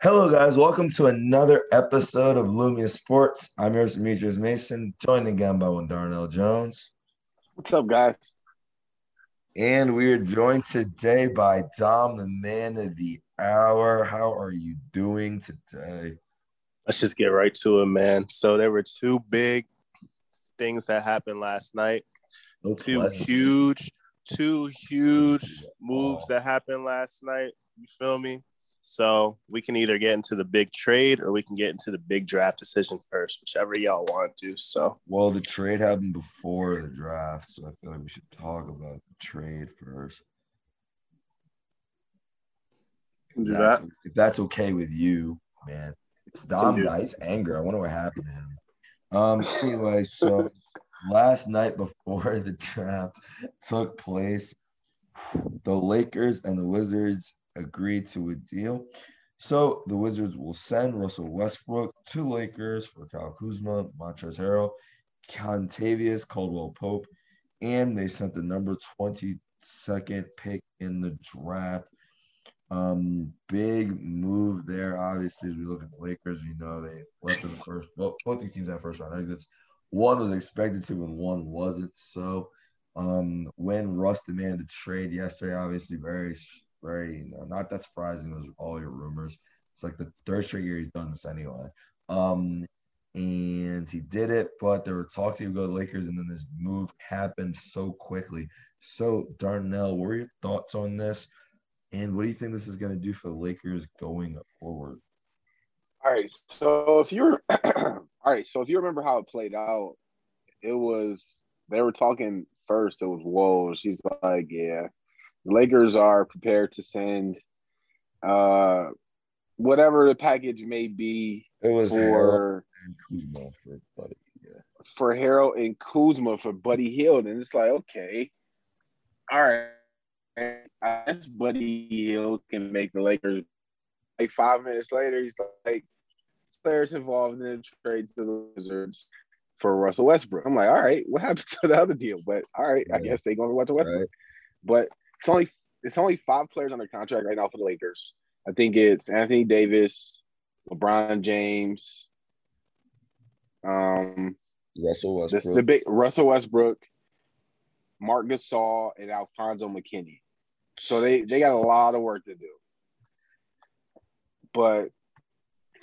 Hello, guys. Welcome to another episode of Lumia Sports. I'm yours, Demetrius Mason, joined again by one Darnell Jones. What's up, guys? And we are joined today by Dom, the man of the hour. How are you doing today? Let's just get right to it, man. So there were two big things that happened last night. No two pleasure. huge, two huge moves that happened last night. You feel me? So we can either get into the big trade or we can get into the big draft decision first, whichever y'all want to. So Well, the trade happened before the draft, so I feel like we should talk about the trade first. can do If that. that's- If that's okay with you, man. It's Dom do. Dice anger. I wonder what happened to him. Um, anyway, so last night before the draft took place, the Lakers and the Wizards agreed to a deal. So the Wizards will send Russell Westbrook to Lakers for Kyle Kuzma, Montrezl Harrell, Kentavious Caldwell Pope, and they sent the number 22nd pick in the draft. Um, big move there. Obviously, as we look at the Lakers, we know they left in the first. Well, both these teams had first round exits. One was expected to, and one wasn't. So, um, when Russ demanded a trade yesterday, obviously very, very, you know, not that surprising. Those all your rumors. It's like the third straight year he's done this anyway. Um, and he did it, but there were talks he would go to Lakers, and then this move happened so quickly. So, Darnell, what were your thoughts on this? And what do you think this is going to do for the Lakers going forward? All right. So if you're all right, so if you remember how it played out, it was they were talking first. It was whoa. She's like, yeah, Lakers are prepared to send uh whatever the package may be It was for Kuzma for Buddy. Yeah. for Harrell and Kuzma for Buddy Hield, and it's like, okay, all right, I guess Buddy Hield can make the Lakers. Like five minutes later, he's like, players involved in the trade to the Wizards for Russell Westbrook. I'm like, all right, what happened to the other deal? But all right, I guess they're going to watch the Westbrook. Right. But it's only it's only five players under contract right now for the Lakers. I think it's Anthony Davis, LeBron James, um, Russell this Westbrook. the big Russell Westbrook, Marc Gasol, and Alfonzo McKinnie. So they they got a lot of work to do. But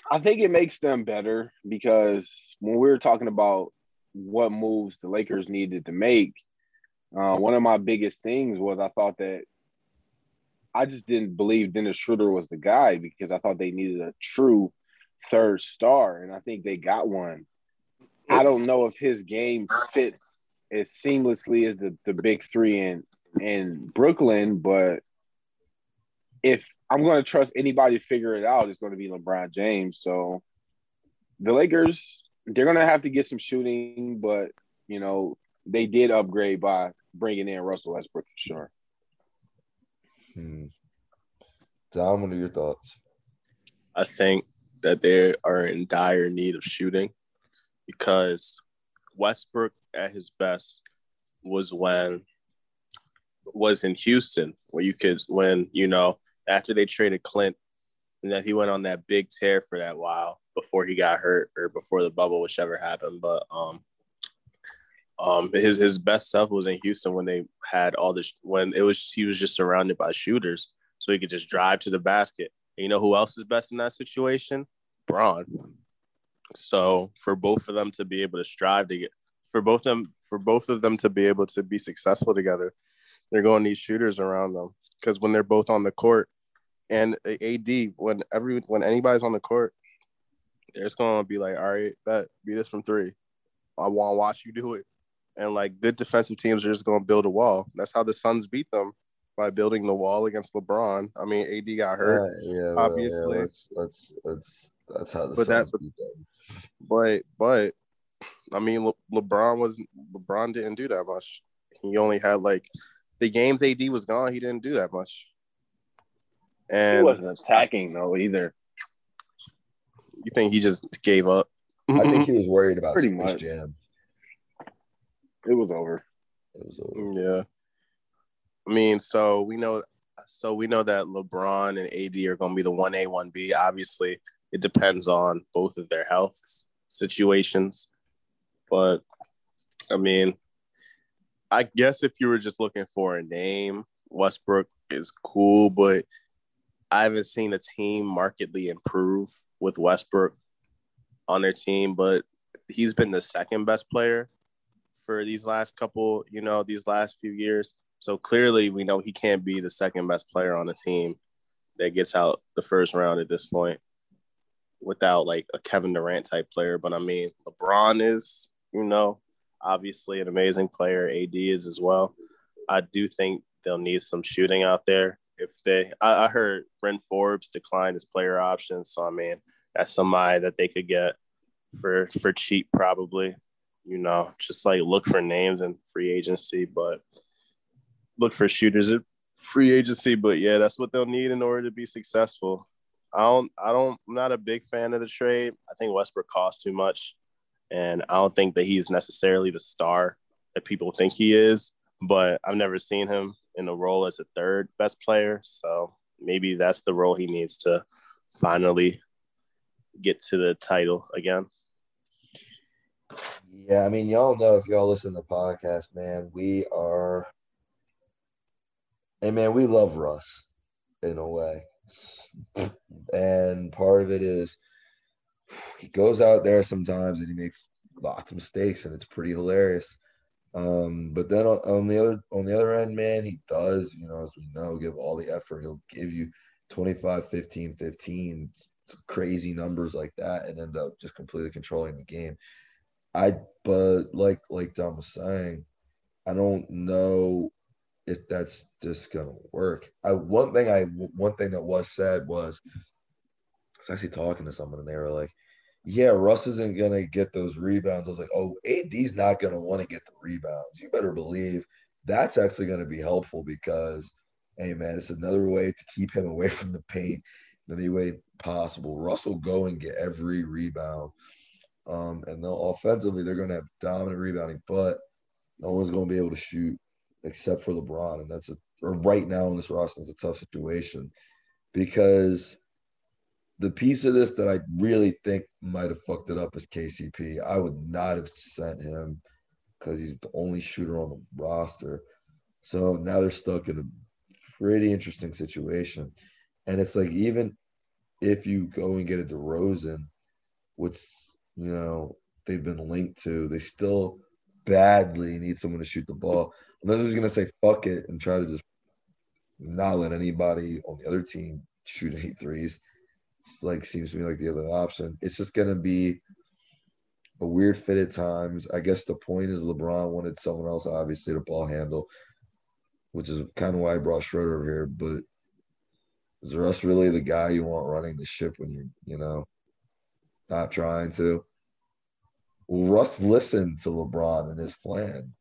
I think it makes them better because when we were talking about what moves the Lakers needed to make, uh, one of my biggest things was I thought that I just didn't believe Dennis Schroeder was the guy because I thought they needed a true third star, and I think they got one. I don't know if his game fits as seamlessly as the, the big three in in Brooklyn, but if I'm going to trust anybody to figure it out, it's going to be LeBron James. So the Lakers, they're going to have to get some shooting, but you know they did upgrade by bringing in Russell Westbrook for sure. Hmm. Dom, what are your thoughts? I think that they are in dire need of shooting because Westbrook at his best was when was in Houston where you could when you know after they traded Clint and that he went on that big tear for that while before he got hurt or before the bubble whichever happened but um um his his best stuff was in Houston when they had all this when it was he was just surrounded by shooters so he could just drive to the basket and you know who else is best in that situation Bron so for both of them to be able to strive to get for both them for both of them to be able to be successful together, they're going to need shooters around them because when they're both on the court and AD when every when anybody's on the court, there's going to be like, all right, bet be this from three. I want to watch you do it. And like good defensive teams are just going to build a wall. That's how the Suns beat them by building the wall against LeBron. I mean, AD got hurt, Uh, yeah, obviously. Yeah, that's, that's that's that's how the But that- Suns beat them. but but I mean, Le- LeBron was LeBron didn't do that much. He only had like the games AD was gone. He didn't do that much. And he wasn't attacking though either. you think he just gave up? I think he was worried about Pretty Space much. Jam. It was over. It was over. Mm, yeah. I mean, so we know so we know that LeBron and AD are going to be the 1A, 1B. Obviously, it depends on both of their health situations. But I mean, I guess if you were just looking for a name, Westbrook is cool, but I haven't seen a team markedly improve with Westbrook on their team, but he's been the second best player for these last couple, you know, these last few years. So clearly we know he can't be the second best player on the team that gets out the first round at this point without like a Kevin Durant type player. But I mean, LeBron is, you know, obviously an amazing player. AD is as well. I do think they'll need some shooting out there. If they, I, I heard Bryn Forbes declined his player options, so I mean that's somebody that they could get for for cheap probably. You know, just like look for names and free agency, but look for shooters at free agency. But yeah, that's what they'll need in order to be successful. I don't, I don't, I'm not a big fan of the trade. I think Westbrook costs too much, and I don't think that he's necessarily the star that people think he is. But I've never seen him in a role as a third best player, so maybe that's the role he needs to finally get to the title again. Yeah, I mean, y'all know if y'all listen to the podcast, man, we are, and man, we love Russ in a way. And part of it is he goes out there sometimes and he makes lots of mistakes, and it's pretty hilarious. Um, but then on, on, the other on the other end, man, he does, you know, as we know, give all the effort. He'll give you 25, 15, 15, crazy numbers like that, and end up just completely controlling the game. I but like like Dom was saying, I don't know if that's just gonna work. I one thing I one thing that was said was I was actually talking to someone and they were like, Yeah, Russ isn't gonna get those rebounds. I was like, Oh, AD's not gonna want to get the rebounds. You better believe that's actually gonna be helpful because hey man, it's another way to keep him away from the paint in any way possible. Russ will go and get every rebound. Um, and they'll offensively, they're gonna have dominant rebounding, but no one's gonna be able to shoot except for LeBron, and that's a or right now in this roster is a tough situation because the piece of this that I really think might have fucked it up is KCP. I would not have sent him because he's the only shooter on the roster. So now they're stuck in a pretty interesting situation. And it's like even if you go and get a DeRozan, which you know they've been linked to, they still badly need someone to shoot the ball. Unless he's gonna say fuck it and try to just not let anybody on the other team shoot any threes. It's like seems to me like the other option. It's just gonna be a weird fit at times. I guess the point is LeBron wanted someone else, obviously, to ball handle, which is kind of why I brought Schroeder here. But is Russ really the guy you want running the ship when you're, you know, not trying to? Russ listen to LeBron and his plan?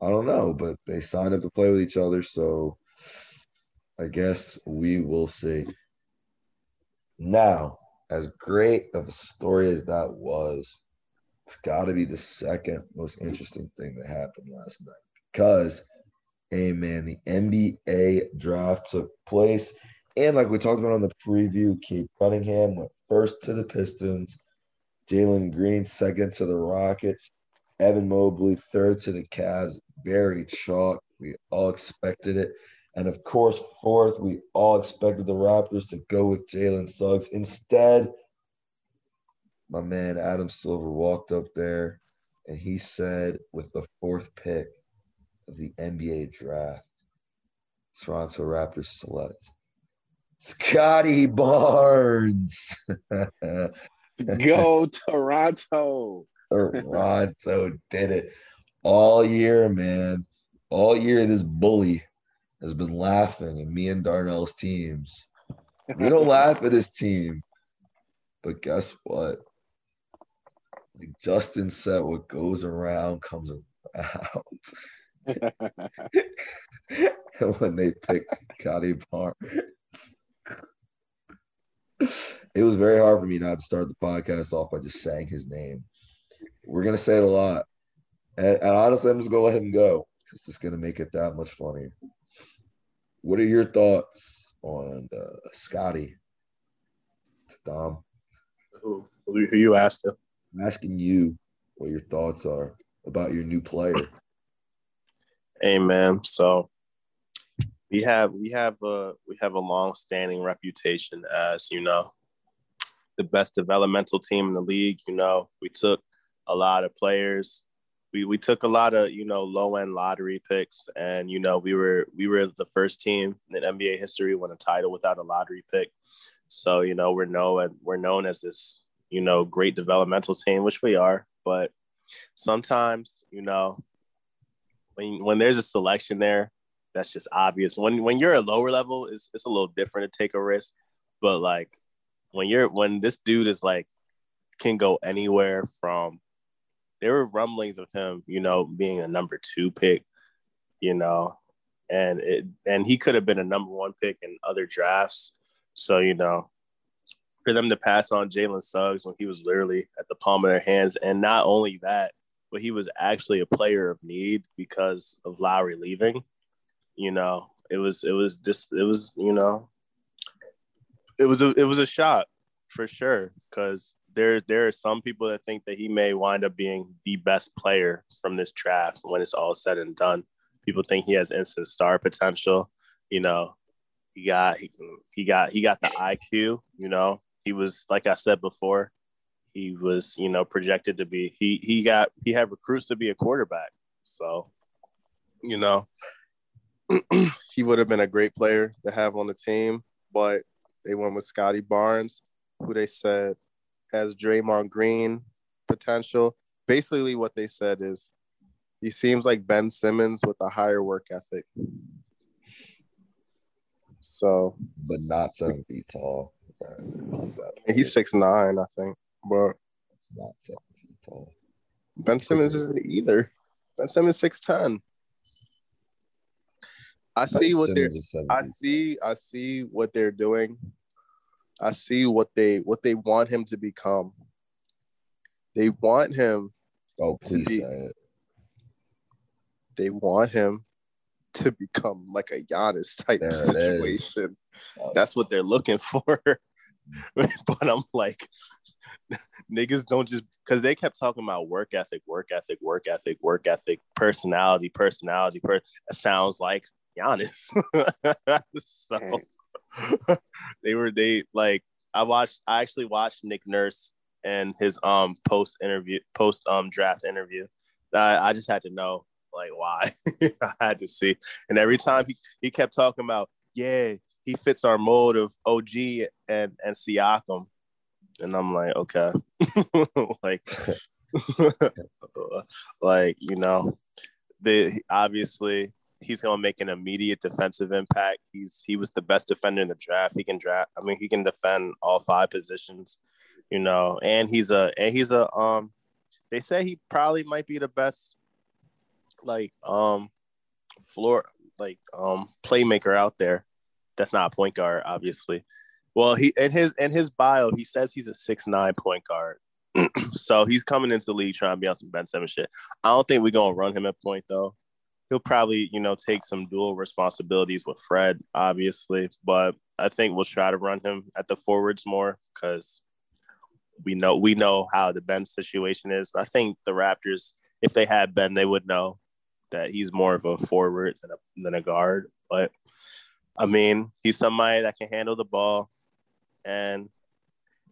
I don't know, but they signed up to play with each other, so I guess we will see. Now, as great of a story as that was, it's got to be the second most interesting thing that happened last night because, hey man, the NBA draft took place, and like we talked about on the preview, Cade Cunningham went first to the Pistons, Jalen Green second to the Rockets, Evan Mobley third to the Cavs, very chalk. We all expected it. And of course, fourth, we all expected the Raptors to go with Jalen Suggs. Instead, my man Adam Silver walked up there and he said, with the fourth pick of the NBA draft, Toronto Raptors select Scottie Barnes. go Toronto. Toronto did it all year, man. All year, this bully has been laughing at me and Darnell's teams. We don't laugh at his team, but guess what? Like Justin said, what goes around comes around. and when they picked Scottie Barnes, it was very hard for me not to start the podcast off by just saying his name. We're gonna say it a lot. And, and honestly, I'm just gonna let him go because it's gonna make it that much funnier. what are your thoughts on uh, Scottie? Dom, Who, who you asked him? I'm asking you what your thoughts are about your new player. Hey man, so we have we have a we have a long standing reputation as you know the best developmental team in the league. You know, we took a lot of players. We we took a lot of you know low end lottery picks, and you know we were we were the first team in NBA history win a title without a lottery pick. So you know we're known we're known as this you know great developmental team, which we are. But sometimes you know when when there's a selection there, that's just obvious. When when you're a lower level, it's it's a little different to take a risk. But like when you're when this dude is like can go anywhere from there were rumblings of him, you know, being a number two pick, you know, and it and he could have been a number one pick in other drafts. So, you know, for them to pass on Jalen Suggs when he was literally at the palm of their hands, and not only that, but he was actually a player of need because of Lowry leaving. You know, it was it was just it was you know it was a it was a shot for sure because there there are some people that think that he may wind up being the best player from this draft when it's all said and done. People think he has instant star potential. You know, he got he, he got he got the IQ. You know, he was like I said before, he was you know projected to be he he got he had recruits to be a quarterback. So, you know, he would have been a great player to have on the team, but they went with Scottie Barnes, who they said has Draymond Green potential. Basically, what they said is he seems like Ben Simmons with a higher work ethic. So, but not seven feet tall. He's six nine, I think, but not seven feet tall. Ben Simmons isn't either. Ben Simmons six ten. I see what they're. I see. I see what they're doing. I see what they what they want him to become. They want him. Oh, please be, say it. They want him to become like a Giannis type there situation. That's what they're looking for. but I'm like, niggas don't just because they kept talking about work ethic, work ethic, work ethic, work ethic, personality, personality. Per- it sounds like Giannis. so they were they like I watched I actually watched Nick Nurse and his um post interview post um draft interview. I, I just had to know like why I had to see. And every time he, he kept talking about, yeah, he fits our mold of OG and and Siakam. And I'm like, okay. like like, you know, they obviously he's going to make an immediate defensive impact. He's he was the best defender in the draft. He can draft. I mean, he can defend all five positions, you know. And he's a and he's a um. They say he probably might be the best, like um, floor like um playmaker out there. That's not a point guard, obviously. Well, he in his in his bio he says he's a six nine point guard. so he's coming into the league trying to be on some Ben Simmons shit. I don't think we're gonna run him at point though he'll probably you know take some dual responsibilities with Fred, obviously, but I think we'll try to run him at the forwards more because we know we know how the Ben situation is. I think the Raptors, if they had Ben, they would know that he's more of a forward than a, than a guard. But I mean, he's somebody that can handle the ball, and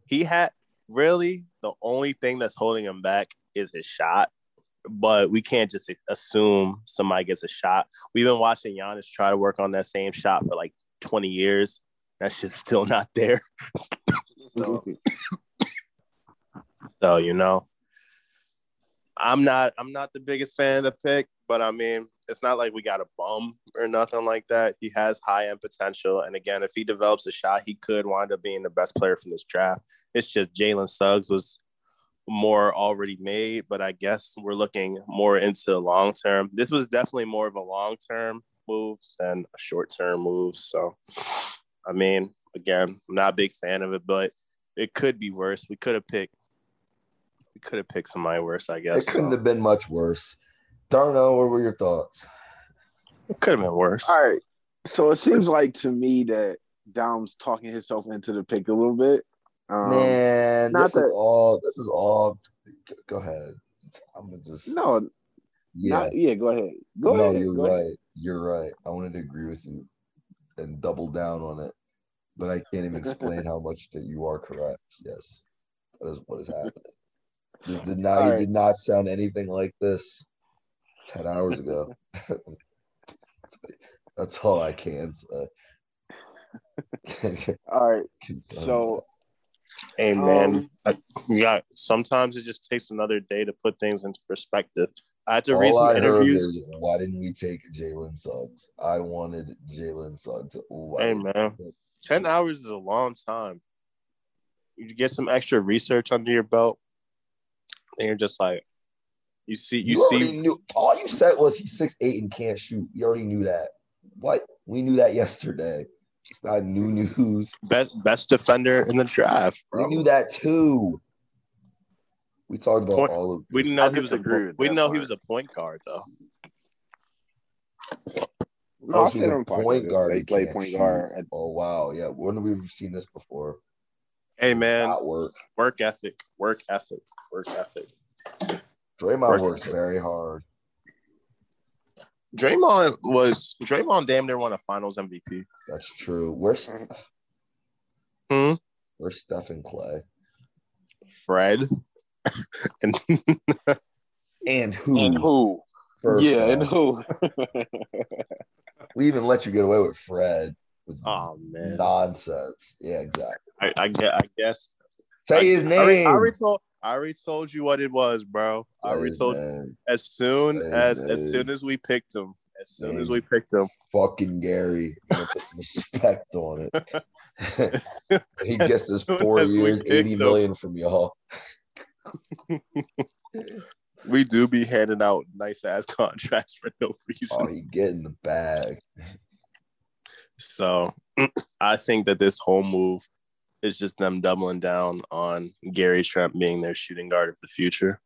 he had really the only thing that's holding him back is his shot but we can't just assume somebody gets a shot. We've been watching Giannis try to work on that same shot for like 20 years. That's just still not there. so, so, you know, I'm not I'm not the biggest fan of the pick, but I mean, it's not like we got a bum or nothing like that. He has high end potential, and again, if he develops a shot, he could wind up being the best player from this draft. It's just Jalen Suggs was more already made, but I guess we're looking more into the long term. This was definitely more of a long term move than a short term move. So, I mean, again, I'm not a big fan of it, but it could be worse. We could have picked. We could have picked somebody worse, I guess. It couldn't so. have been much worse. Darnell, what were your thoughts? It could have been worse. All right. So it seems like to me that Dom's talking himself into the pick a little bit. Um, Man, not this is all. This is all. Go ahead. I'm gonna just. no, Yeah. not, yeah. Go ahead. Go no, ahead. you're go ahead. right. You're right. I wanted to agree with you and double down on it, but I can't even explain how much that you are correct. Yes, that is what is happening. This did not. All You right. did not sound anything like this ten hours ago. That's all I can say. All right. So Hey man, Um, I- got sometimes it just takes another day to put things into perspective. I had to read some interviews. why didn't we take Jalen Suggs? I wanted Jalen Suggs. Why Hey man, ten hours is a long time. You get some extra research under your belt, and you're just like, you see, you, You, see, knew. All you said was he's six eight and can't shoot. You already knew that. What? We knew that yesterday. It's not new news. best best defender in the draft. We knew that too. We talked about Point- all of. We didn't know I he was a disagree we didn't that know he was a point guard though. no, Oh, I've he's seen a point guard. They who play point shoot. guard. At, Oh wow, yeah. When have we seen this before? Hey man, work. work ethic, work ethic, work ethic. Draymond Work works ethic. very hard. Draymond was Draymond damn near won a Finals MVP. That's true. Where's Hmm? where's Steph and Klay? Fred and And who? and who? First yeah, and who? We even let you get away with Fred. With oh man, nonsense. Yeah, exactly. I, I guess I guess Say I, his I already, name. I already told I already told you what it was, bro. I already told name. as soon Say as as soon as we picked him, as soon as we picked him, Fucking Gary. You gotta put some respect on it. he gets this four years, eighty million him. from y'all. we do be handing out nice ass contracts for no reason. Oh, he getting the bag. So I think that this whole move is just them doubling down on Gary Trent being their shooting guard of the future.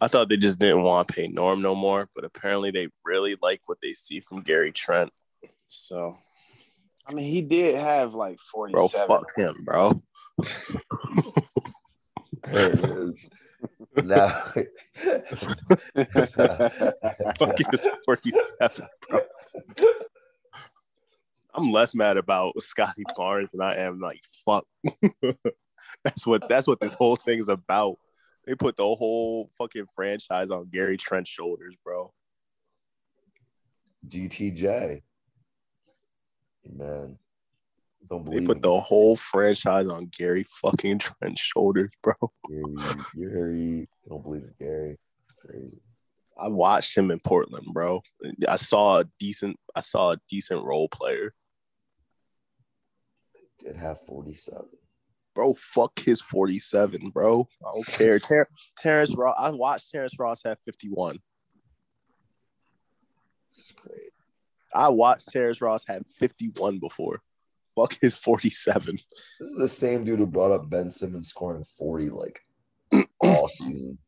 I thought they just didn't want to pay Norm no more, but apparently they really like what they see from Gary Trent. So, I mean, he did have like bro, fuck him, bro. There it is. now, Fuck is 47, bro. I'm less mad about Scottie Barnes than I am like fuck. that's what that's what this whole thing is about. They put the whole fucking franchise on Gary Trent's shoulders, bro. GTJ. Man, don't believe They put the whole franchise on Gary fucking Trent's shoulders, bro. Gary. Gary. Don't believe it, Gary. Crazy. I watched him in Portland, bro. I saw a decent I saw a decent role player. Did have 47. Bro, fuck his 47, bro. I don't care. Ter- Terrence Ross, I watched Terrence Ross have 51. This is great. I watched Terrence Ross have 51 before. Fuck his 47. This is the same dude who brought up Ben Simmons scoring 40 like all season.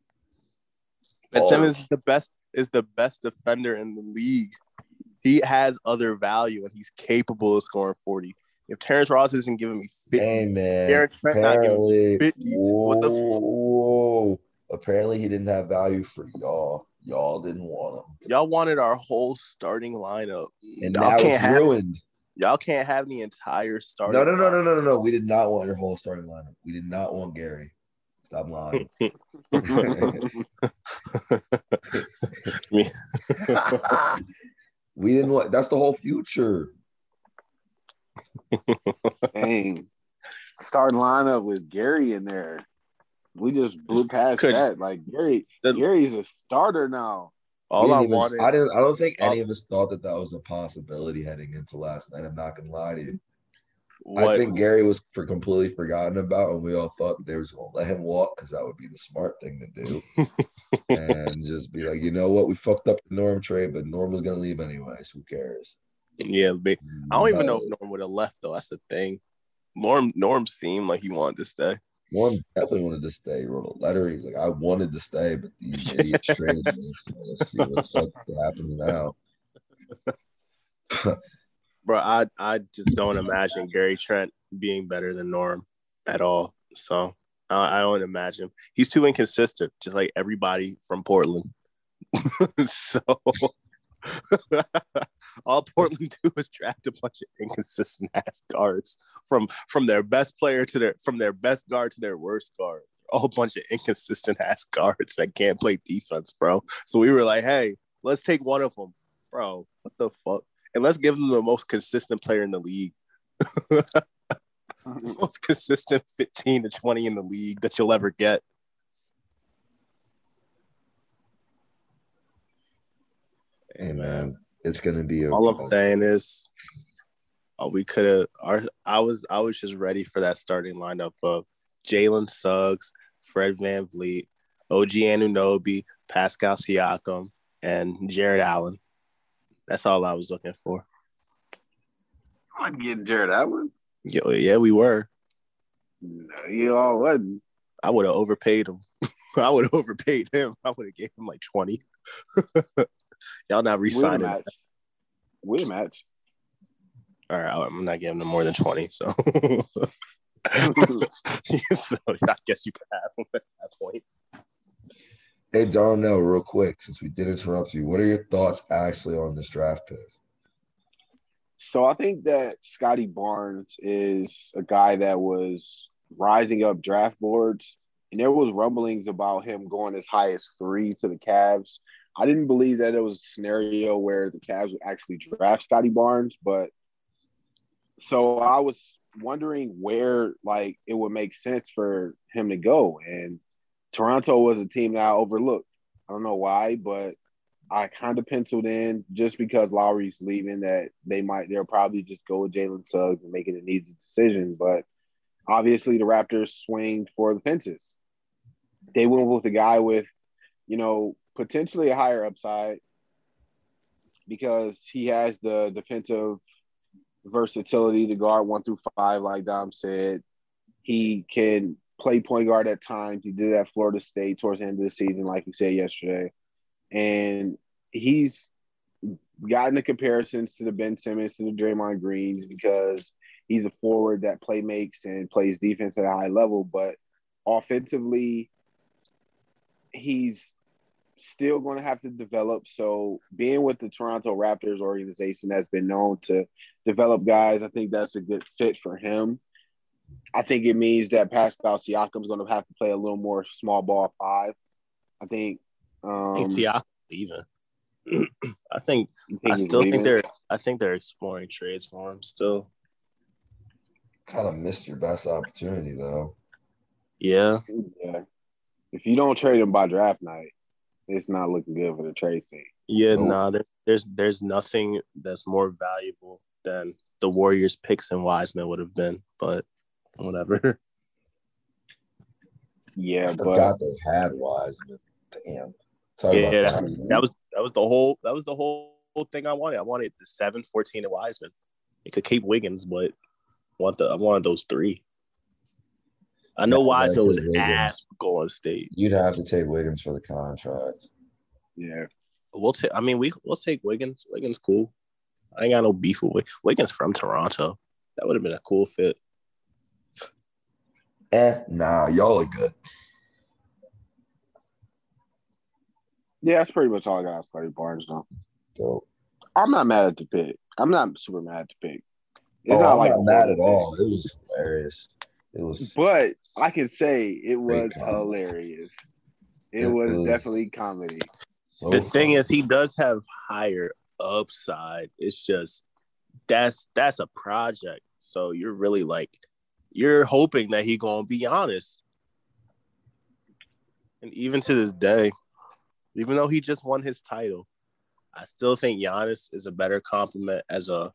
Ben Oh. Simmons is the best is the best defender in the league. He has other value and he's capable of scoring 40. If Terrence Ross isn't giving me 50, Hey man, Aaron Trent not giving apparently, 50. What the f- whoa, apparently he didn't have value for y'all. Y'all didn't want him, y'all wanted our whole starting lineup. and y'all now can't it's have ruined. y'all can't have the entire starting. No, no, no, no, no, no, no. We did not want your whole starting lineup. We did not want Gary. Stop lying. We didn't want. That's the whole future. Dang. Starting lineup with Gary in there. We just blew past Could- that. Like Gary, The- Gary's a starter now. All I didn't even- wanted, I didn't. I don't think any uh, of us thought that that was a possibility heading into last night. I'm not gonna lie to you. I think Gary was for completely forgotten about, and we all thought they was gonna let him walk because that would be the smart thing to do, and just be like, you know what, we fucked up the Norm trade, but Norm was gonna leave anyways. Who cares? Yeah, ba- I don't even know if Norm would have left though. That's the thing. Norm Norm seemed like he wanted to stay. Norm definitely wanted to stay. He wrote a letter. He's like, I wanted to stay, but these idiots traded me. So let's see what happens now. Bro, I I just don't imagine Gary Trent being better than Norm at all. So I, I don't imagine he's too inconsistent, just like everybody from Portland. so all Portland do is draft a bunch of inconsistent ass guards from from their best player to their from their best guard to their worst guard. A whole bunch of inconsistent ass guards that can't play defense, bro. So we were like, hey, let's take one of them, bro. What the fuck? And let's give them the most consistent player in the league. Mm-hmm. most consistent 15 to 20 in the league that you'll ever get. Hey man, it's gonna be. All I'm saying is, oh, we could have. Our I was I was just ready for that starting lineup of Jalen Suggs, Fred Van VanVleet, OG Anunoby, Pascal Siakam, and Jarrett Allen. That's all I was looking for. I'm getting Jarrett Allen. Yeah, yeah, we were. No, you all wasn't. I would have overpaid him. I would have overpaid him. I would have gave him like 20. Y'all not re-signing. Win a match. Win a match. All right, I'm not giving them more than 20. So, so I guess you could have him at that point. Hey Darnell, real quick, since we did interrupt you, what are your thoughts actually on this draft pick? So I think that Scottie Barnes is a guy that was rising up draft boards, and there was rumblings about him going as high as three to the Cavs. I didn't believe that it was a scenario where the Cavs would actually draft Scottie Barnes, but so I was wondering where like it would make sense for him to go. And Toronto was a team that I overlooked. I don't know why, but I kind of penciled in just because Lowry's leaving that they might they'll probably just go with Jalen Suggs and making an easy decision. But obviously the Raptors swing for the fences. They went with a guy with, you know, potentially a higher upside because he has the defensive versatility to guard one through five, like Dom said. He can play point guard at times. He did at Florida State towards the end of the season, like you said yesterday. And he's gotten the comparisons to the Ben Simmons, to the Draymond Greens, because he's a forward that play makes and plays defense at a high level. But offensively, he's still going to have to develop. So being with the Toronto Raptors organization that's been known to develop guys, I think that's a good fit for him. I think it means that Pascal Siakam's going to have to play a little more small ball five. I think. Um, Siakam even. I think, think I still think they're I think they're exploring trades for him still. Kind of missed your best opportunity though. Yeah. Yeah. If you don't trade him by draft night, it's not looking good for the trade scene. Yeah, no. nah, there, there's there's nothing that's more valuable than the Warriors picks and Wiseman would have been, but whatever. Yeah, I but they had Wiseman. Damn. Sorry yeah, that. that was that was the whole that was the whole, whole thing I wanted. I wanted the 7, 14, and Wiseman. It could keep Wiggins, but I want the I wanted those three. I know yeah, Wiseman was ass going state. You'd have to take Wiggins for the contract. Yeah. We'll take I mean we we'll take Wiggins. Wiggins cool. I ain't got no beef with Wiggins from Toronto. That would have been a cool fit. Eh, nah, y'all are good. Yeah, that's pretty much all I got on Scottie Barnes though. Dope. I'm not mad at the pick. I'm not super mad at the pick. It's oh, not I'm like not mad at all. It was hilarious. It was But I can say it was hilarious. It, it was, was, definitely comedy. So the thing is he does have higher upside. It's just that's that's a project. So you're really like you're hoping that he gonna be honest. And even to this day, even though he just won his title, I still think Giannis is a better compliment as a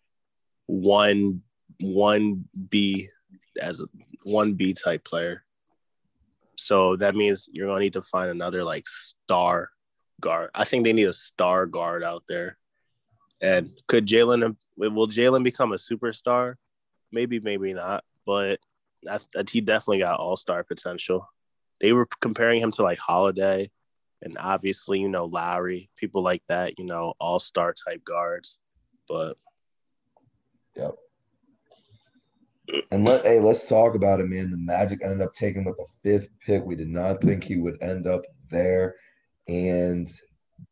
one one B as a one B type player. So that means you're gonna need to find another like star guard. I think they need a star guard out there. And could Jalen will Jalen become a superstar? Maybe, maybe not. But that's that he definitely got all star potential. They were comparing him to like Holiday and obviously, you know, Lowry, people like that, you know, all star type guards. But Yep. And let hey, let's talk about it, man. The Magic ended up taking with the fifth pick. We did not think he would end up there. And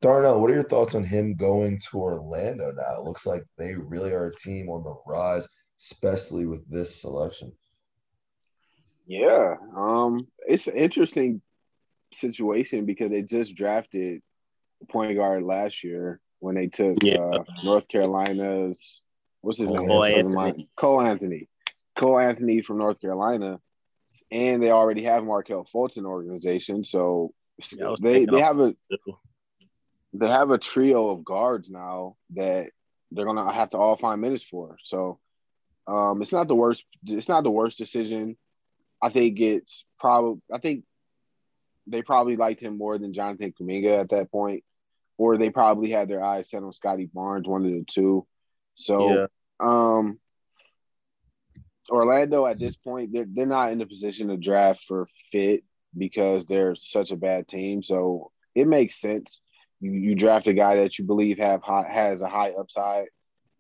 Darnell, what are your thoughts on him going to Orlando now? It looks like they really are a team on the rise, especially with this selection. Yeah, um, it's an interesting situation because they just drafted point guard last year when they took yeah. uh, North Carolina's what's his Cole name? Anthony. Cole Anthony. Cole Anthony from North Carolina, and they already have in the organization, so yeah, they they have a they have a trio of guards now that they're gonna have to all find minutes for. So um, it's not the worst. It's not the worst decision. I think it's probably. I think they probably liked him more than Jonathan Kuminga at that point, or they probably had their eyes set on Scottie Barnes, one of the two. So, yeah. um, Orlando at this point, they're they're not in the position to draft for fit because they're such a bad team. So it makes sense. You, you draft a guy that you believe have high, has a high upside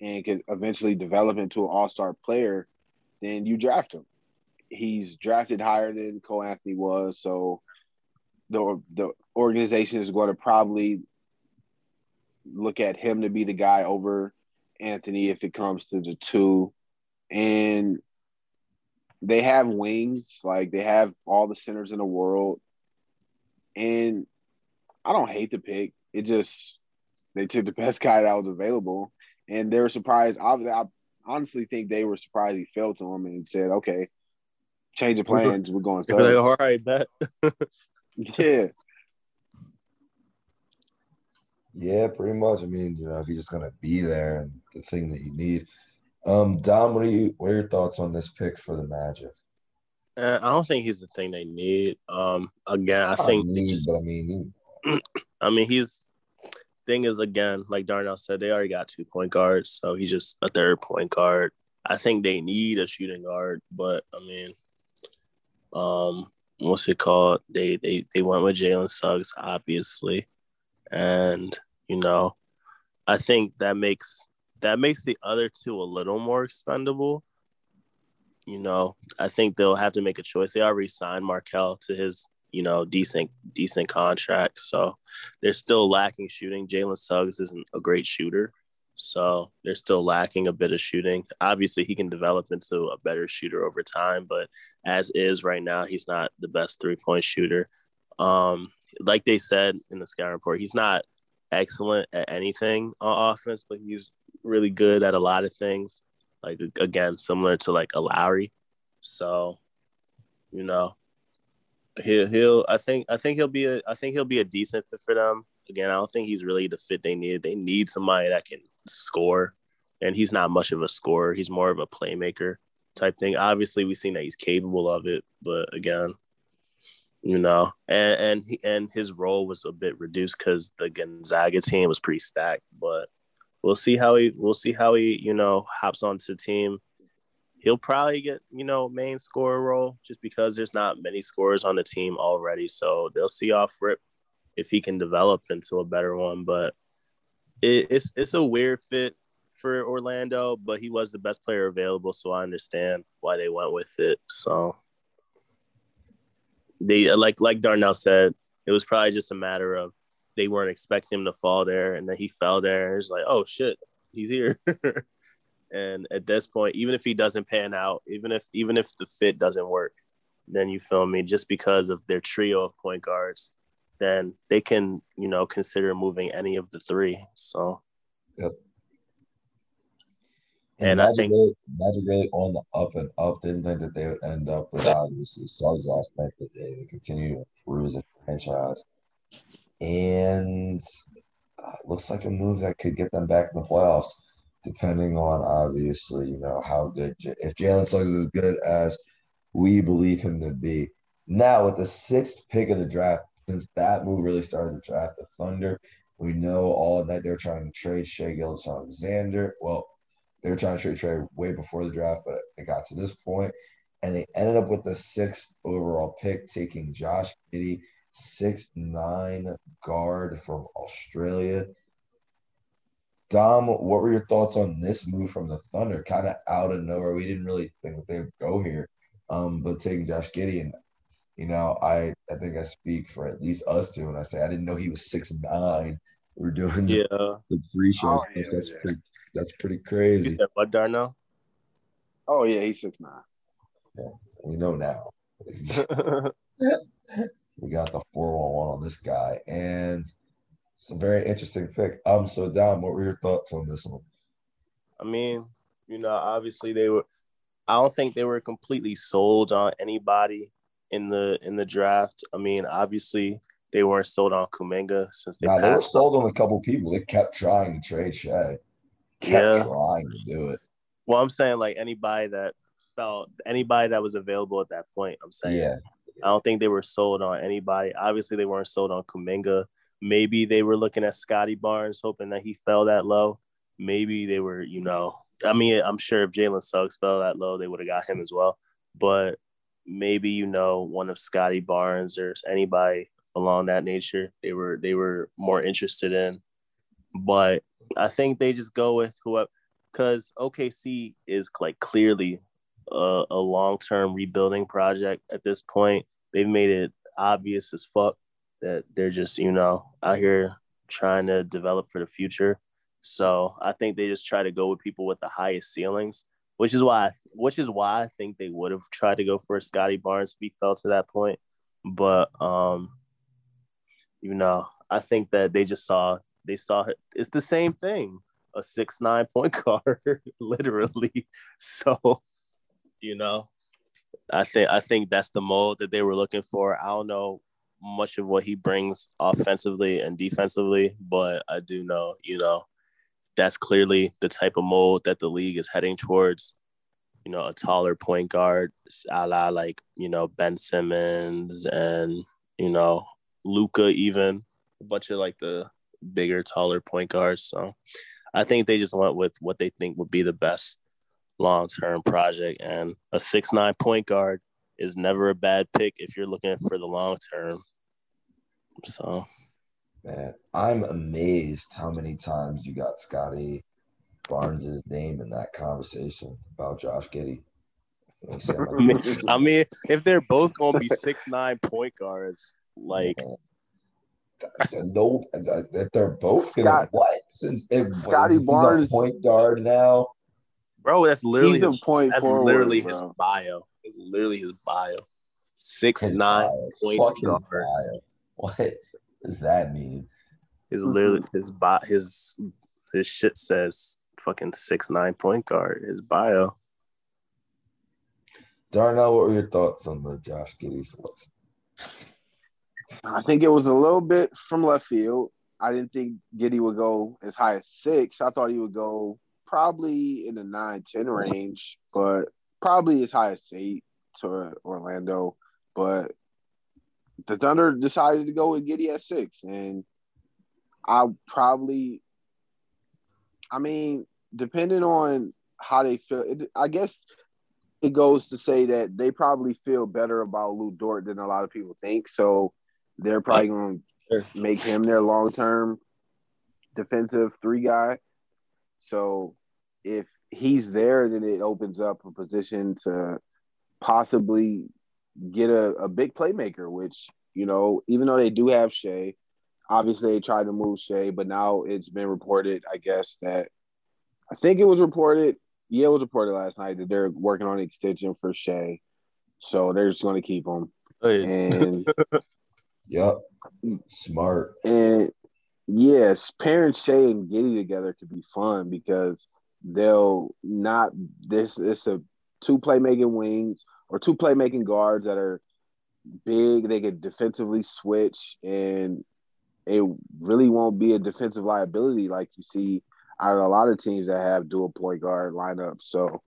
and could eventually develop into an all star player, then you draft him. He's drafted higher than Cole Anthony was, so the the organization is going to probably look at him to be the guy over Anthony if it comes to the two. And they have wings, like they have all the centers in the world. And I don't hate the pick. It just they took the best guy that was available. And they were surprised. Obviously, I honestly think they were surprised he fell to him and said, Okay, change of plans. We're going Like, all right, bet. yeah. Yeah, pretty much. I mean, you know, if he's just gonna be there and the thing that you need. Um, Dom, what are you what are your thoughts on this pick for the Magic? Uh, I don't think he's the thing they need. Um, again, I, I think need, just, but I mean, I mean, he's thing is again, like Darnell said, they already got two point guards, so he's just a third point guard. I think they need a shooting guard, but I mean, um, what's it called? They they they went with Jalen Suggs, obviously, and you know, I think that makes that makes the other two a little more expendable. You know, I think they'll have to make a choice. They already signed Markelle to his, you know, decent decent contract, so they're still lacking shooting. Jalen Suggs isn't a great shooter, so they're still lacking a bit of shooting. Obviously, he can develop into a better shooter over time, but as is right now, he's not the best three point shooter. Um, like they said in the scouting report, he's not excellent at anything on offense, but he's really good at a lot of things. Like again, similar to like a Lowry. So, you know, he'll he'll I think I think he'll be a I think he'll be a decent fit for them. Again, I don't think he's really the fit they need. They need somebody that can score, and he's not much of a scorer. He's more of a playmaker type thing. Obviously, we've seen that he's capable of it, but again, you know, and and he, and his role was a bit reduced because the Gonzaga team was pretty stacked. But we'll see how he we'll see how he you know hops onto the team. He'll probably get you know main scorer role just because there's not many scorers on the team already. So they'll see off rip if he can develop into a better one. But it, it's it's a weird fit for Orlando, but he was the best player available, so I understand why they went with it. So they like like Darnell said, it was probably just a matter of they weren't expecting him to fall there, and then he fell there. It's like, oh shit, he's here. and at this point, even if he doesn't pan out, even if even if the fit doesn't work, then you feel me, just because of their trio of point guards, then they can, you know, consider moving any of the three. So Yep. And, and I think really, Magic really on the up and up. Didn't think that they would end up with obviously Suggs last night, they, continue to improve as a franchise. And uh, looks like a move that could get them back in the playoffs, depending on obviously, you know, how good if Jalen Suggs is as good as we believe him to be. Now, with the sixth pick of the draft, since that move really started the draft, the Thunder we know all that they're trying to trade Shai Gilgeous-Alexander. Well, they were trying to trade Trey way before the draft, but it got to this point, and they ended up with the sixth overall pick, taking Josh Giddey, six nine guard from Australia. Dom, what were your thoughts on this move from the Thunder? Kind of out of nowhere. We didn't really think that they would go here. Um, but taking Josh Giddey and you know, I I think I speak for at least us two when I say I didn't know he was six nine. We're doing the, Yeah. the free shows. Oh, yeah, that's yeah. pretty that's pretty You crazy. said what, Darnell? Oh yeah, he's six nine. Yeah, We know now. we got the 411 on this guy. And it's a very interesting pick. Um, so Dom, what were your thoughts on this one? I mean, you know, obviously they were. I don't think they were completely sold on anybody in the in the draft. I mean, obviously they weren't sold on Kuminga since they Nah, they were sold on a couple people. They kept trying to trade Shai. Kept Yeah. trying to do it. Well, I'm saying like anybody that felt anybody that was available at that point. I'm saying Yeah. I don't think they were sold on anybody. Obviously, they weren't sold on Kuminga. Maybe they were looking at Scottie Barnes, hoping that he fell that low. Maybe they were, you know, I mean, I'm sure if Jalen Suggs fell that low, they would have got him as well. But maybe you know one of Scottie Barnes or anybody along that nature. They were they were more interested in. But I think they just go with whoever because OKC is like clearly a, a long term rebuilding project at this point. They've made it obvious as fuck that they're just, you know, out here trying to develop for the future. So I think they just try to go with people with the highest ceilings, which is why which is why I think they would have tried to go for a Scottie Barnes if he fell to that point. But um, you know, I think that they just saw they saw it. It's the same thing. A six nine point guard, literally. So, you know, I think I think that's the mold that they were looking for. I don't know much of what he brings offensively and defensively, but I do know, you know, that's clearly the type of mold that the league is heading towards. You know, a taller point guard, a la like, you know, Ben Simmons and, you know, Luka, even a bunch of like the bigger, taller point guards. So I think they just went with what they think would be the best long term project. And a six nine point guard is never a bad pick if you're looking for the long term. So Man, I'm amazed how many times you got Scottie Barnes' name in that conversation about Josh Giddey. You know, he said, I mean, I mean, if they're both gonna be six nine point guards, like no, if they're both gonna what? Since if Scottie he's a Barnes- point guard now, bro, that's literally He's a his, point that's forward. literally his bio. It's literally his bio. Six his nine bio. point Fuck guard. bio. What does that mean? Is Mhm. literally his bio. His his shit says fucking six nine point guard. His bio. Darnell, what were your thoughts on the Josh Giddey selection? I think it was a little bit from left field. I didn't think Giddey would go as high as six. I thought he would go probably in the nine, 10 range, but probably as high as eight to Orlando. But the Thunder decided to go with Giddey at six. And I probably, I mean, depending on how they feel, it, I guess it goes to say that they probably feel better about Lu Dort than a lot of people think. So they're probably going to make him their long term defensive three guy. So if he's there, then it opens up a position to possibly get a, a big playmaker, which, you know, even though they do have Shai, obviously they tried to move Shai, but now it's been reported, I guess, that I think it was reported. Yeah, it was reported last night that they're working on an extension for Shai. So they're just going to keep him. Oh, and Yep. Smart. And yes, parents Shai and Giddey together could be fun because they'll not this it's a two playmaking wings or two playmaking guards that are big. They could defensively switch and it really won't be a defensive liability like you see out of a lot of teams that have dual point guard lineups. So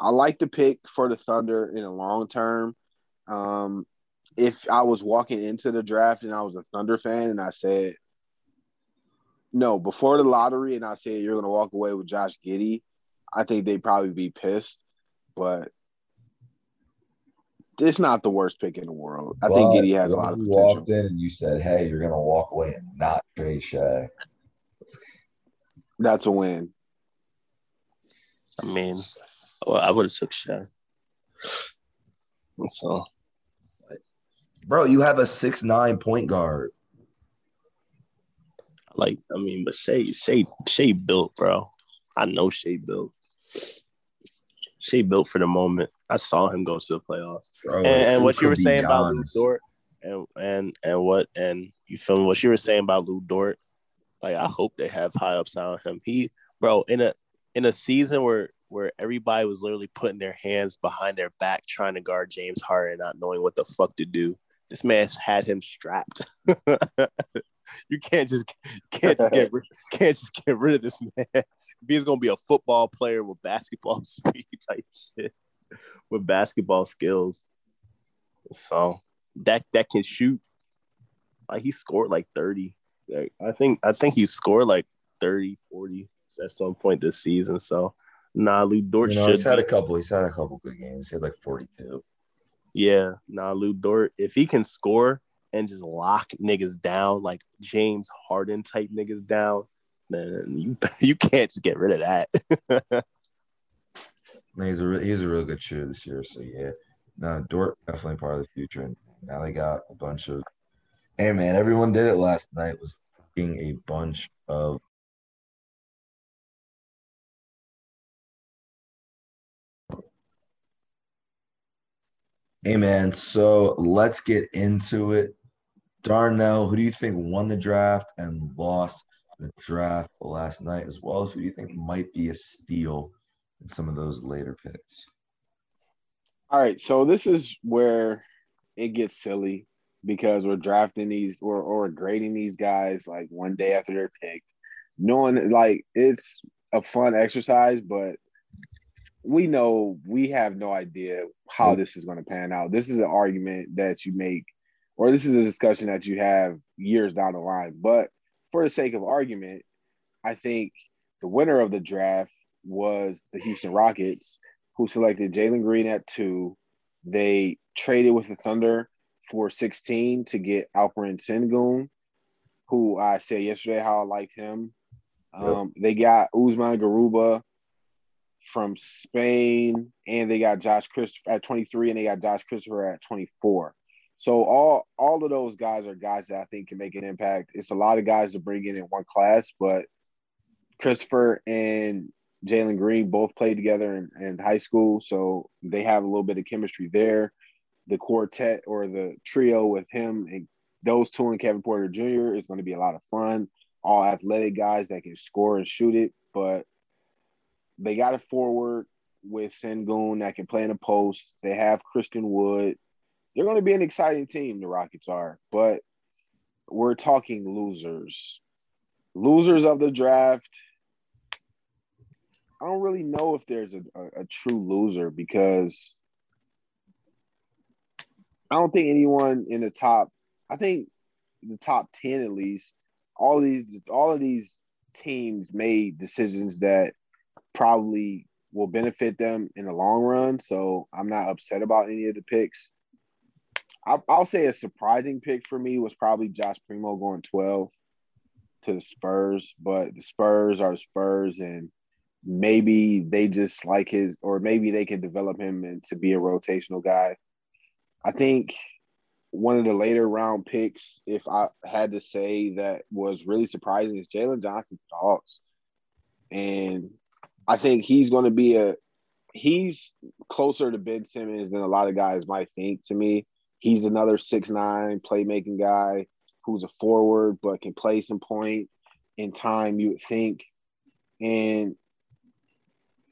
I like the pick for the Thunder in the long term. Um, if I was walking into the draft and I was a Thunder fan and I said, no, before the lottery, and I said you're going to walk away with Josh Giddey, I think they'd probably be pissed. But it's not the worst pick in the world. I think But Giddy has a lot of you potential. walked in and you said, "Hey, you're gonna walk away and not trade Shai." That's a win. I mean, well, I would have took Shai. So, Bro, you have a six nine point guard. like, I mean, but Shai, Shai, Shai built, bro. I know Shai built. Shai built for the moment. I saw him go to the playoffs. Bro, and, and what you were saying about Lu honest. Dort, and and and what and you feel? What you were saying about Lu Dort, like I hope they have high upside on him. He, bro, in a in a season where where everybody was literally putting their hands behind their back trying to guard James Harden, not knowing what the fuck to do. This man's had him strapped. you can't just can't just get rid, can't just get rid of this man. He's gonna be a football player with basketball speed type shit, with basketball skills. So that that can shoot. Like he scored like 30. Like I think I think he scored like 30, 40 at some point this season. So nah, Lu Dort You know, should he's had a couple. He's had a couple good games. He had like forty two. Yeah, nah, Lu Dort. If he can score and just lock niggas down like James Harden type niggas down, then you you can't just get rid of that. He's a he's a real good shooter this year. So yeah, no, Dort definitely part of the future. And now they got a bunch of. Hey man, everyone did it last night. Was a bunch of. Hey man, so let's get into it. Darnell, who do you think won the draft and lost the draft last night, as well as who do you think might be a steal in some of those later picks? All right, so this is where it gets silly because we're drafting these or or grading these guys like one day after they're picked, knowing like it's a fun exercise, but we know we have no idea how this is going to pan out. This is an argument that you make, or this is a discussion that you have years down the line. But for the sake of argument, I think the winner of the draft was the Houston Rockets who selected Jalen Green at two. They traded with the Thunder for 16 to get Alperen Sengun, who I said yesterday how I liked him. Um, They got Usman Garuba from Spain, and they got Josh Christopher at 23, and they got Josh Christopher at 24. So all all of those guys are guys that I think can make an impact. It's a lot of guys to bring in in one class, but Christopher and Jalen Green both played together in, in high school, so they have a little bit of chemistry there. The quartet or the trio with him and those two and Kevin Porter Jr. is going to be a lot of fun. All athletic guys that can score and shoot it, but they got a forward with Sengun that can play in the post. They have Christian Wood. They're going to be an exciting team, the Rockets are, but we're talking losers. Losers of the draft. I don't really know if there's a, a, a true loser because I don't think anyone in the top, I think the top 10 at least, all these all of these teams made decisions that probably will benefit them in the long run. So I'm not upset about any of the picks. I'll, I'll say a surprising pick for me was probably Josh Primo going 12 to the Spurs, but the Spurs are Spurs, and maybe they just like his, or maybe they can develop him and to be a rotational guy. I think one of the later round picks, if I had to say that was really surprising, is Jalen Johnson to the Hawks. And I think he's going to be a he's closer to Ben Simmons than a lot of guys might think to me. He's another six nine playmaking guy who's a forward but can play some point in time, you would think. And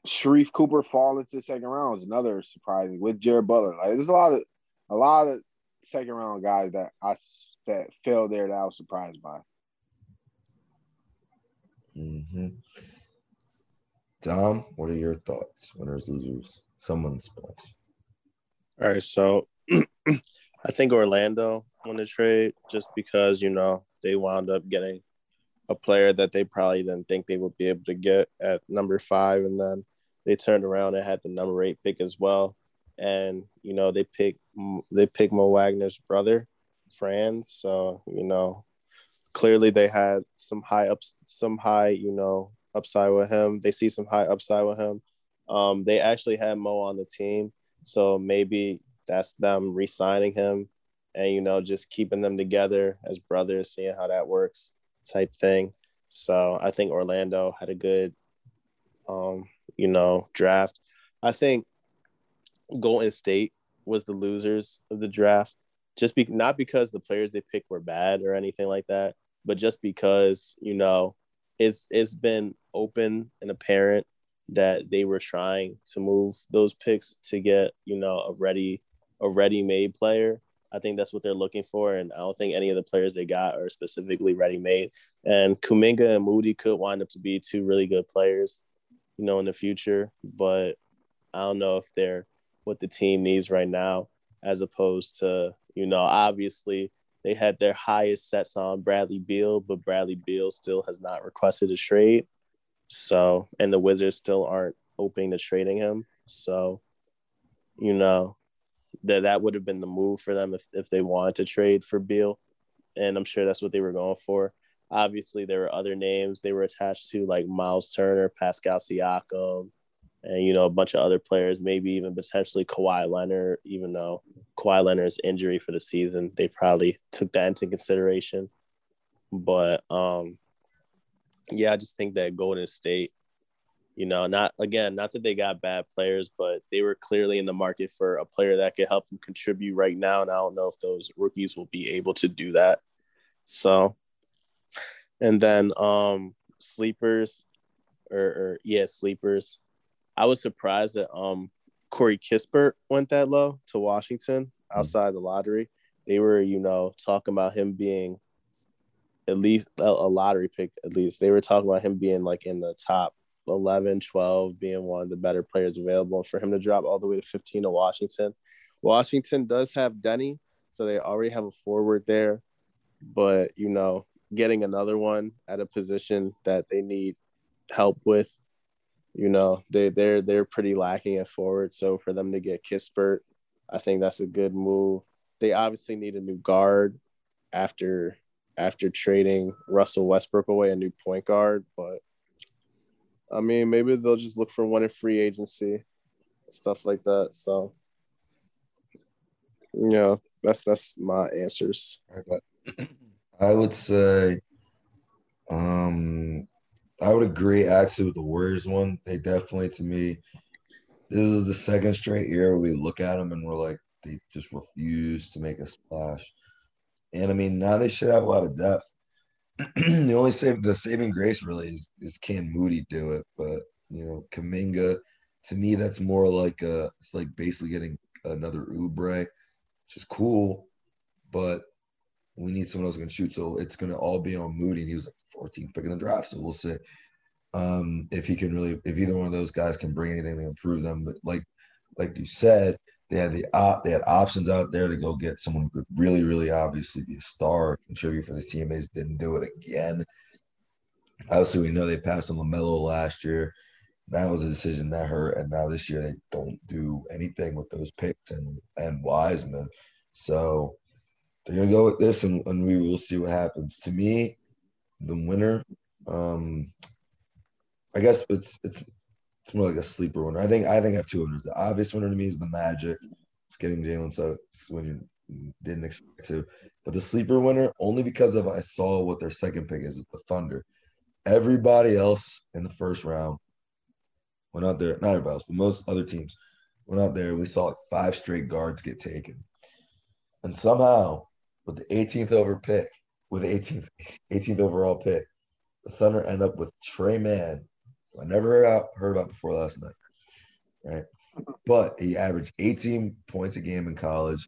Sharife Cooper falling to the second round is another surprising with Jared Butler. Like there's a lot of a lot of second round guys that I that fell there that I was surprised by. Mm-hmm. Dom, what are your thoughts? Winners, losers, someone's splash. All right, so I think Orlando won the trade just because you know they wound up getting a player that they probably didn't think they would be able to get at number five, and then they turned around and had the number eight pick as well, and you know they picked they picked Mo Wagner's brother, Franz. So you know clearly they had some high ups, some high you know upside with him. They see some high upside with him. Um, they actually had Mo on the team, so maybe that's them re-signing him and you know just keeping them together as brothers, seeing how that works, type thing. So I think Orlando had a good, um, you know, draft. I think Golden State was the losers of the draft, just be not because the players they picked were bad or anything like that, but just because you know it's it's been open and apparent that they were trying to move those picks to get you know a ready a ready made player. I think that's what they're looking for, and I don't think any of the players they got are specifically ready made. And Kuminga and Moody could wind up to be two really good players, you know, in the future. But I don't know if they're what the team needs right now, as opposed to you know, obviously they had their highest sets on Bradley Beal, but Bradley Beal still has not requested a trade. So, and the Wizards still aren't open to trading him. So, you know, that that would have been the move for them if, if they wanted to trade for Beal. And I'm sure that's what they were going for. Obviously, there were other names they were attached to, like Miles Turner, Pascal Siakam, and you know a bunch of other players, maybe even potentially Kawhi Leonard. Even though Kawhi Leonard's injury for the season, they probably took that into consideration. But um, yeah, I just think that Golden State, you know, not again, not that they got bad players, but they were clearly in the market for a player that could help them contribute right now. And I don't know if those rookies will be able to do that. So, and then um, sleepers, or, or yeah, sleepers. I was surprised that um Corey Kispert went that low to Washington hmm. outside mm-hmm. the lottery. They were, you know, talking about him being at least a, a, lottery pick, at least. They were talking about him being like in the top 11, 12, being one of the better players available. And for him to drop all the way to 15 to Washington. Washington does have Deni, so they already have a forward there. But, you know, getting another one at a position that they need help with you know, they they're they're pretty lacking at forward. So for them to get Kispert, I think that's a good move. They obviously need a new guard after after trading Russell Westbrook away, a new point guard. But I mean, maybe they'll just look for one in free agency, stuff like that. So yeah, that's that's my answers. I would say um I would agree actually with the Warriors one. They definitely, to me, this is the second straight year we look at them and we're like, they just refuse to make a splash. And I mean, now they should have a lot of depth. the only save the saving grace really is, is can Moody do it, but you know, Kuminga, to me, that's more like a it's like basically getting another Oubre, which is cool, but we need someone else who can shoot. So it's gonna all be on Moody. And he was like 14th pick in the draft. So we'll see um, if he can really, if either one of those guys can bring anything to improve them. But like, like you said, they had the op, they had options out there to go get someone who could really, really obviously be a star, contribute for this team. They just didn't do it again. Obviously, we know they passed on LaMelo last year. That was a decision that hurt, and now this year they don't do anything with those picks and and Wiseman. So they're gonna go with this, and, and we will see what happens. To me, the winner. Um, I guess it's it's it's more like a sleeper winner. I think I think I have two winners. The obvious winner to me is the Magic. It's getting Jalen so when you didn't expect to. But the sleeper winner only because of I saw what their second pick is, the Thunder. Everybody else in the first round went out there, not everybody else, but most other teams went out there. We saw like five straight guards get taken. And somehow, with the 18th over pick, with the 18th, 18th overall pick. The Thunder end up with Tre Mann, I never heard about, heard about before last night, right? Mm-hmm. But he averaged 18 points a game in college.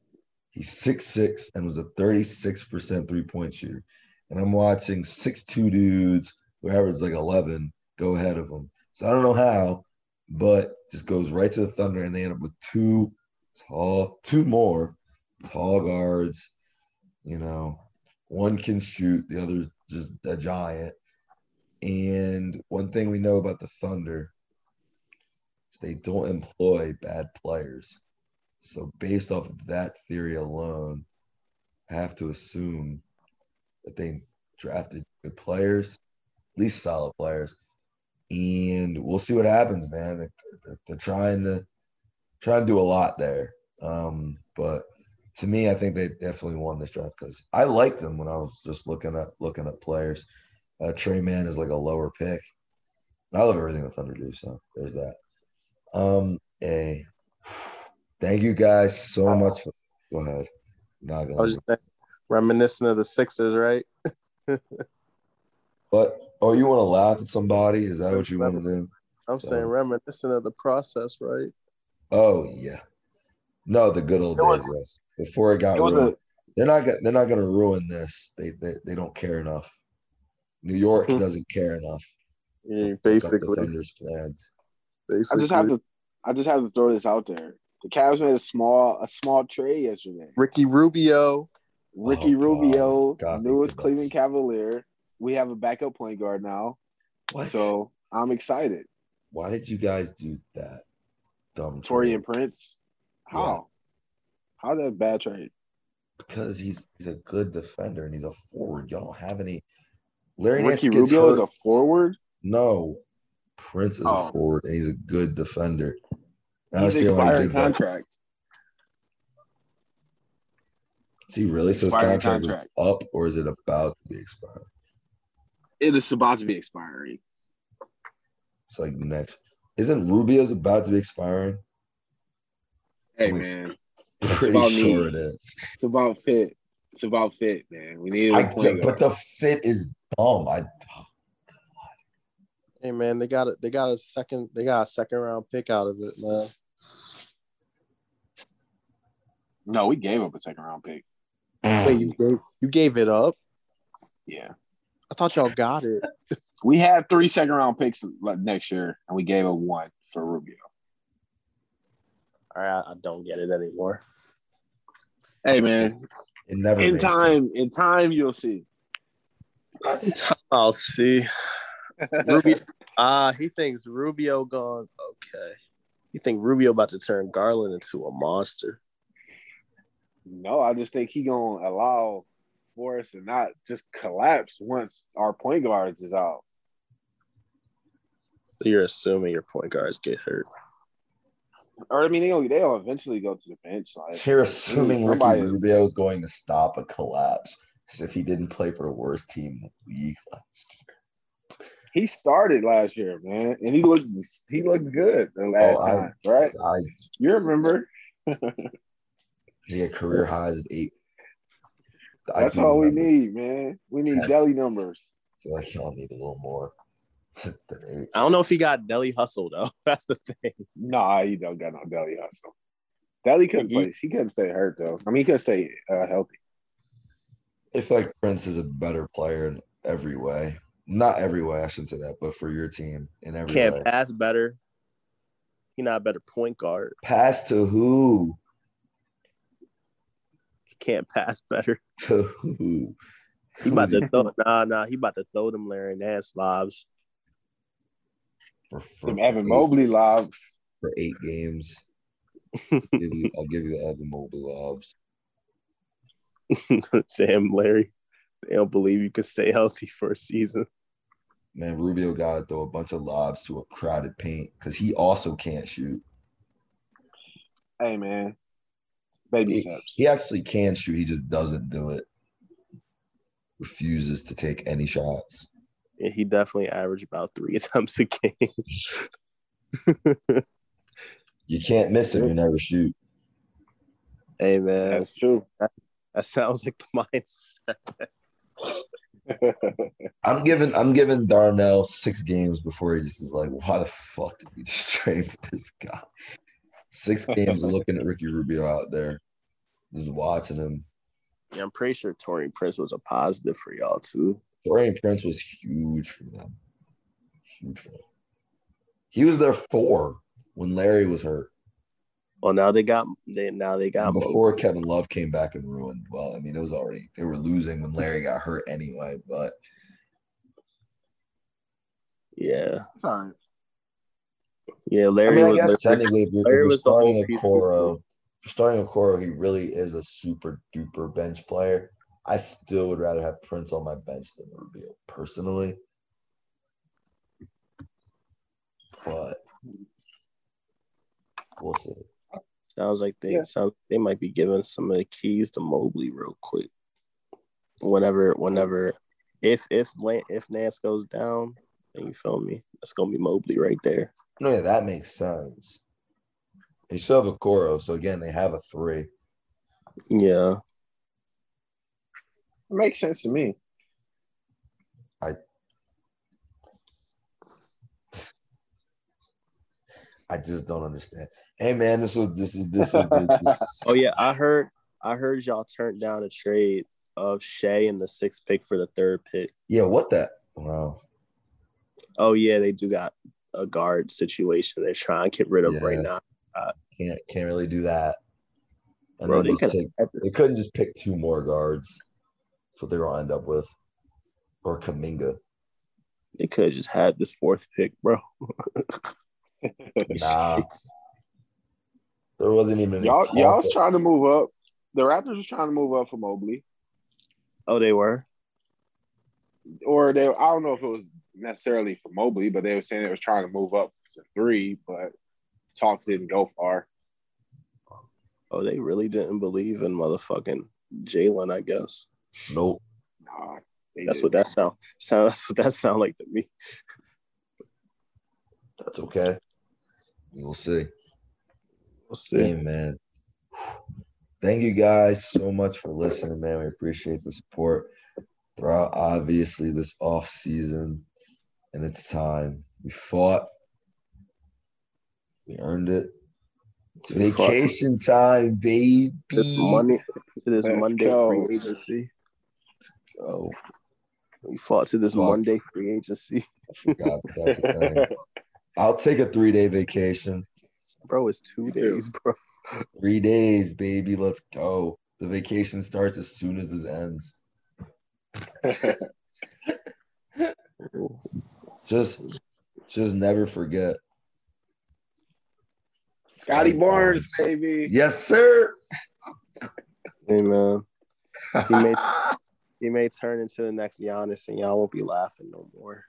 He's 6'6 and was a 36% three point shooter. And I'm watching 6'2 dudes who average like 11 go ahead of him. So I don't know how, but just goes right to the Thunder and they end up with two tall, two more tall guards, you know, one can shoot, the other just a giant. And one thing we know about the Thunder is they don't employ bad players. So based off of that theory alone, I have to assume that they drafted good players, at least solid players. and we'll see what happens, man. They're, they're, they're trying to trying to do a lot there, um, but to me, I think they definitely won this draft because I liked them when I was just looking at looking at players. Uh, Tre Mann is like a lower pick. I love everything the Thunder do, so there's that. Um, a thank you guys so much. For, go ahead. Not gonna I was just reminiscent of the Sixers, right? but oh, you want to laugh at somebody? Is that what you want to do? I'm so, saying reminiscent of the process, right? Oh yeah. No, the good old days, yes. Before it got it ruined. A, they're not they're not gonna ruin this. They they, they don't care enough. New York hmm. doesn't care enough. Yeah, basically. Thunder's plans. Basically. I just have to I just have to throw this out there. The Cavs made a small a small trade yesterday. Ricky Rubio. Ricky oh, Rubio, God, newest Cleveland Cavalier. We have a backup point guard now. What? So I'm excited. Why did you guys do that? Dumb Taurean Prince. How? Yeah. How that bad trade? Because he's he's a good defender and he's a forward. Y'all don't have any. Larry Ricky Rubio is a forward. No, Prince is oh. a forward and he's a good defender. He's expiring contract. Is he really? So his contract, contract is up, or is it about to be expired? It is about to be expiring. It's like next. Isn't Rubio's about to be expiring? Hey man, pretty sure me. it is. It's about fit. It's about fit, man. We need. I, but the fit is dumb. I. Oh, hey man, they got it. They got a second. They got a second round pick out of it, man. No, we gave up a second round pick. Wait, you gave you gave it up? Yeah. I thought y'all got it. we had three second round picks next year, and we gave up one for Rubio. All right, I don't get it anymore. Hey man, it never in time. Sense. In time, you'll see. I'll see. Rubio. Ah, uh, he thinks Rubio gone. Okay. You think Rubio about to turn Garland into a monster? No, I just think he gonna allow for us to not just collapse once our point guards is out. So you're assuming your point guards get hurt. Or I mean, they'll they'll eventually go to the bench. Like you're assuming Ricky Rubio is going to stop a collapse as if he didn't play for the worst team in the league last year. He started last year, man, and he looked he looked good the last oh, time, I, right? I, you remember? he had career highs of eight. That's all we need, man. We need Delly numbers. I feel like y'all need a little more. I don't know if he got Delly hustle though. That's the thing. Nah, he don't got no Delly hustle. Delly couldn't he, play. He couldn't stay hurt though. I mean, he couldn't stay uh, healthy. I feel like Prince is a better player in every way. Not every way, I shouldn't say that, but for your team in every Can't way. pass better. He not a better point guard. Pass to who? He can't pass better. To who? He about to throw nah nah. He about to throw them Larry Nance lobs. For, for, Them Evan Mobley lobs for eight games. I'll, give you, I'll give you the Evan Mobley lobs. Sam, Larry, they don't believe you can stay healthy for a season. Man, Rubio got to throw a bunch of lobs to a crowded paint because he also can't shoot. Hey, man. Baby he, steps. He actually can shoot. He just doesn't do it. Refuses to take any shots. Yeah, he definitely averaged about three attempts a game. you can't miss him. You never shoot. Hey man, that's true. That, that sounds like the mindset. I'm giving I'm giving Darnell six games before he just is like, why the fuck did we just trade for this guy? Six games looking at Ricky Rubio out there, just watching him. Yeah, I'm pretty sure Taurean Prince was a positive for y'all too. Taurean Prince was huge for them. Huge for them. He was their four when Larry was hurt. Well, now they got they now they got and before Kevin Love came back and ruined. Well, I mean, it was already they were losing when Larry got hurt anyway. But yeah, sorry. Yeah, Larry. I mean, I guess technically, if you're, if you're starting Okoro, if you're starting Okoro, he really is a super duper bench player. I still would rather have Prince on my bench than Rubio personally. but we'll see. Sounds like they Yeah. sound they might be giving some of the keys to Mobley real quick. Whenever, whenever, if if if Nance goes down, then you feel me, it's gonna be Mobley right there. No, yeah, that makes sense. You still have Okoro, so again, they have a three. Yeah, It makes sense to me. I I just don't understand. Hey man, this was this is this is this, Oh yeah, I heard I heard y'all turned down a trade of Shai and the sixth pick for the third pick. yeah. What that? Wow. Oh yeah, they do got a guard situation they're trying to get rid of right Yeah. now. Uh, can't can't really do that. And Bro, then they just could take, they couldn't just pick two more guards. That's what they're gonna end up with. Or Kuminga. they could have just had this fourth pick, bro. Nah. there wasn't even Y'all, talk y'all was trying to move up. The Raptors was trying to move up for Mobley, Oh, they were. or they. I don't know if it was necessarily for Mobley, but they were saying it was trying to move up to three, but talks didn't go far. Oh, they really didn't believe in motherfucking Jalen. I guess Nope. Nah, that's didn't. what that sound. Sound that's what that sound like to me. That's okay. We'll see. We'll see. Hey man. Thank you guys so much for listening, man. We appreciate the support throughout obviously this off season and it's time. We fought. We earned it. It's vacation time, baby. This Monday to this Let's Monday go. free agency. Oh, We fought to this Fuck. Monday free agency, I forgot that's a thing. I'll take a three day vacation. bro. It's two days, bro. Three days, baby. Let's go. The vacation starts as soon as this ends. Just just never forget. Scottie Barnes, baby. Yes, sir. Hey man, he may he may turn into the next Giannis, and y'all won't be laughing no more.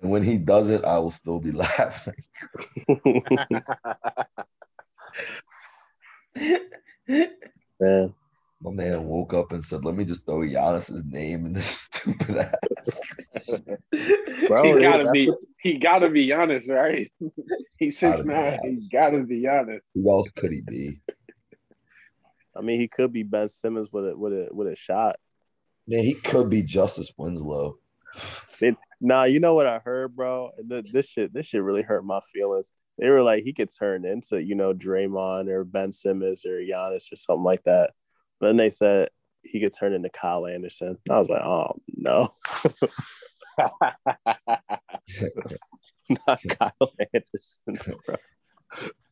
And when he does it, I will still be laughing. man, My man woke up and said, "Let me just throw Giannis's name in this stupid ass." Bro, he dude, gotta that's be. what- He gotta be honest, right? He's Gotta six be nine. He gotta be honest. Who else could he be? I mean, he could be Ben Simmons with a with a with a shot. Man, he could be Justice Winslow. Nah, you know what I heard, bro? Th- This shit, this shit really hurt my feelings. They were like, he could turn into, you know, Draymond or Ben Simmons or Giannis or something like that. But then they said he could turn into Kyle Anderson. I was like, oh no, not Kyle Anderson,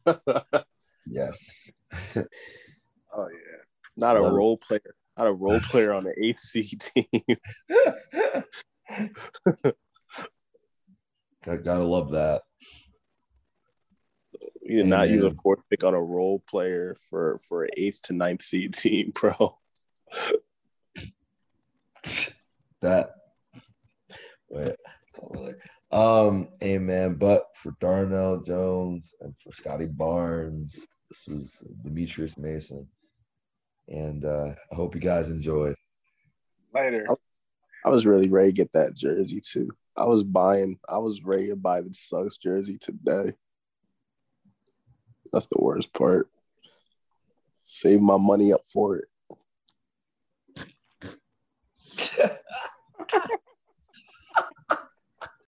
bro. Yes. Oh yeah. Not a Love role player, not a role player on the eighth seed team. I gotta love that. He did not use a fourth pick on a role player for for an eighth to ninth seed team, bro. That. Wait. Um, amen. But for Darnell Jones and for Scottie Barnes, this was Demetrius Mason and uh, I hope you guys enjoy. Later. I was really ready to get that jersey too. I was buying. I was ready to buy the Sucks jersey today. That's the worst part. Save my money up for it.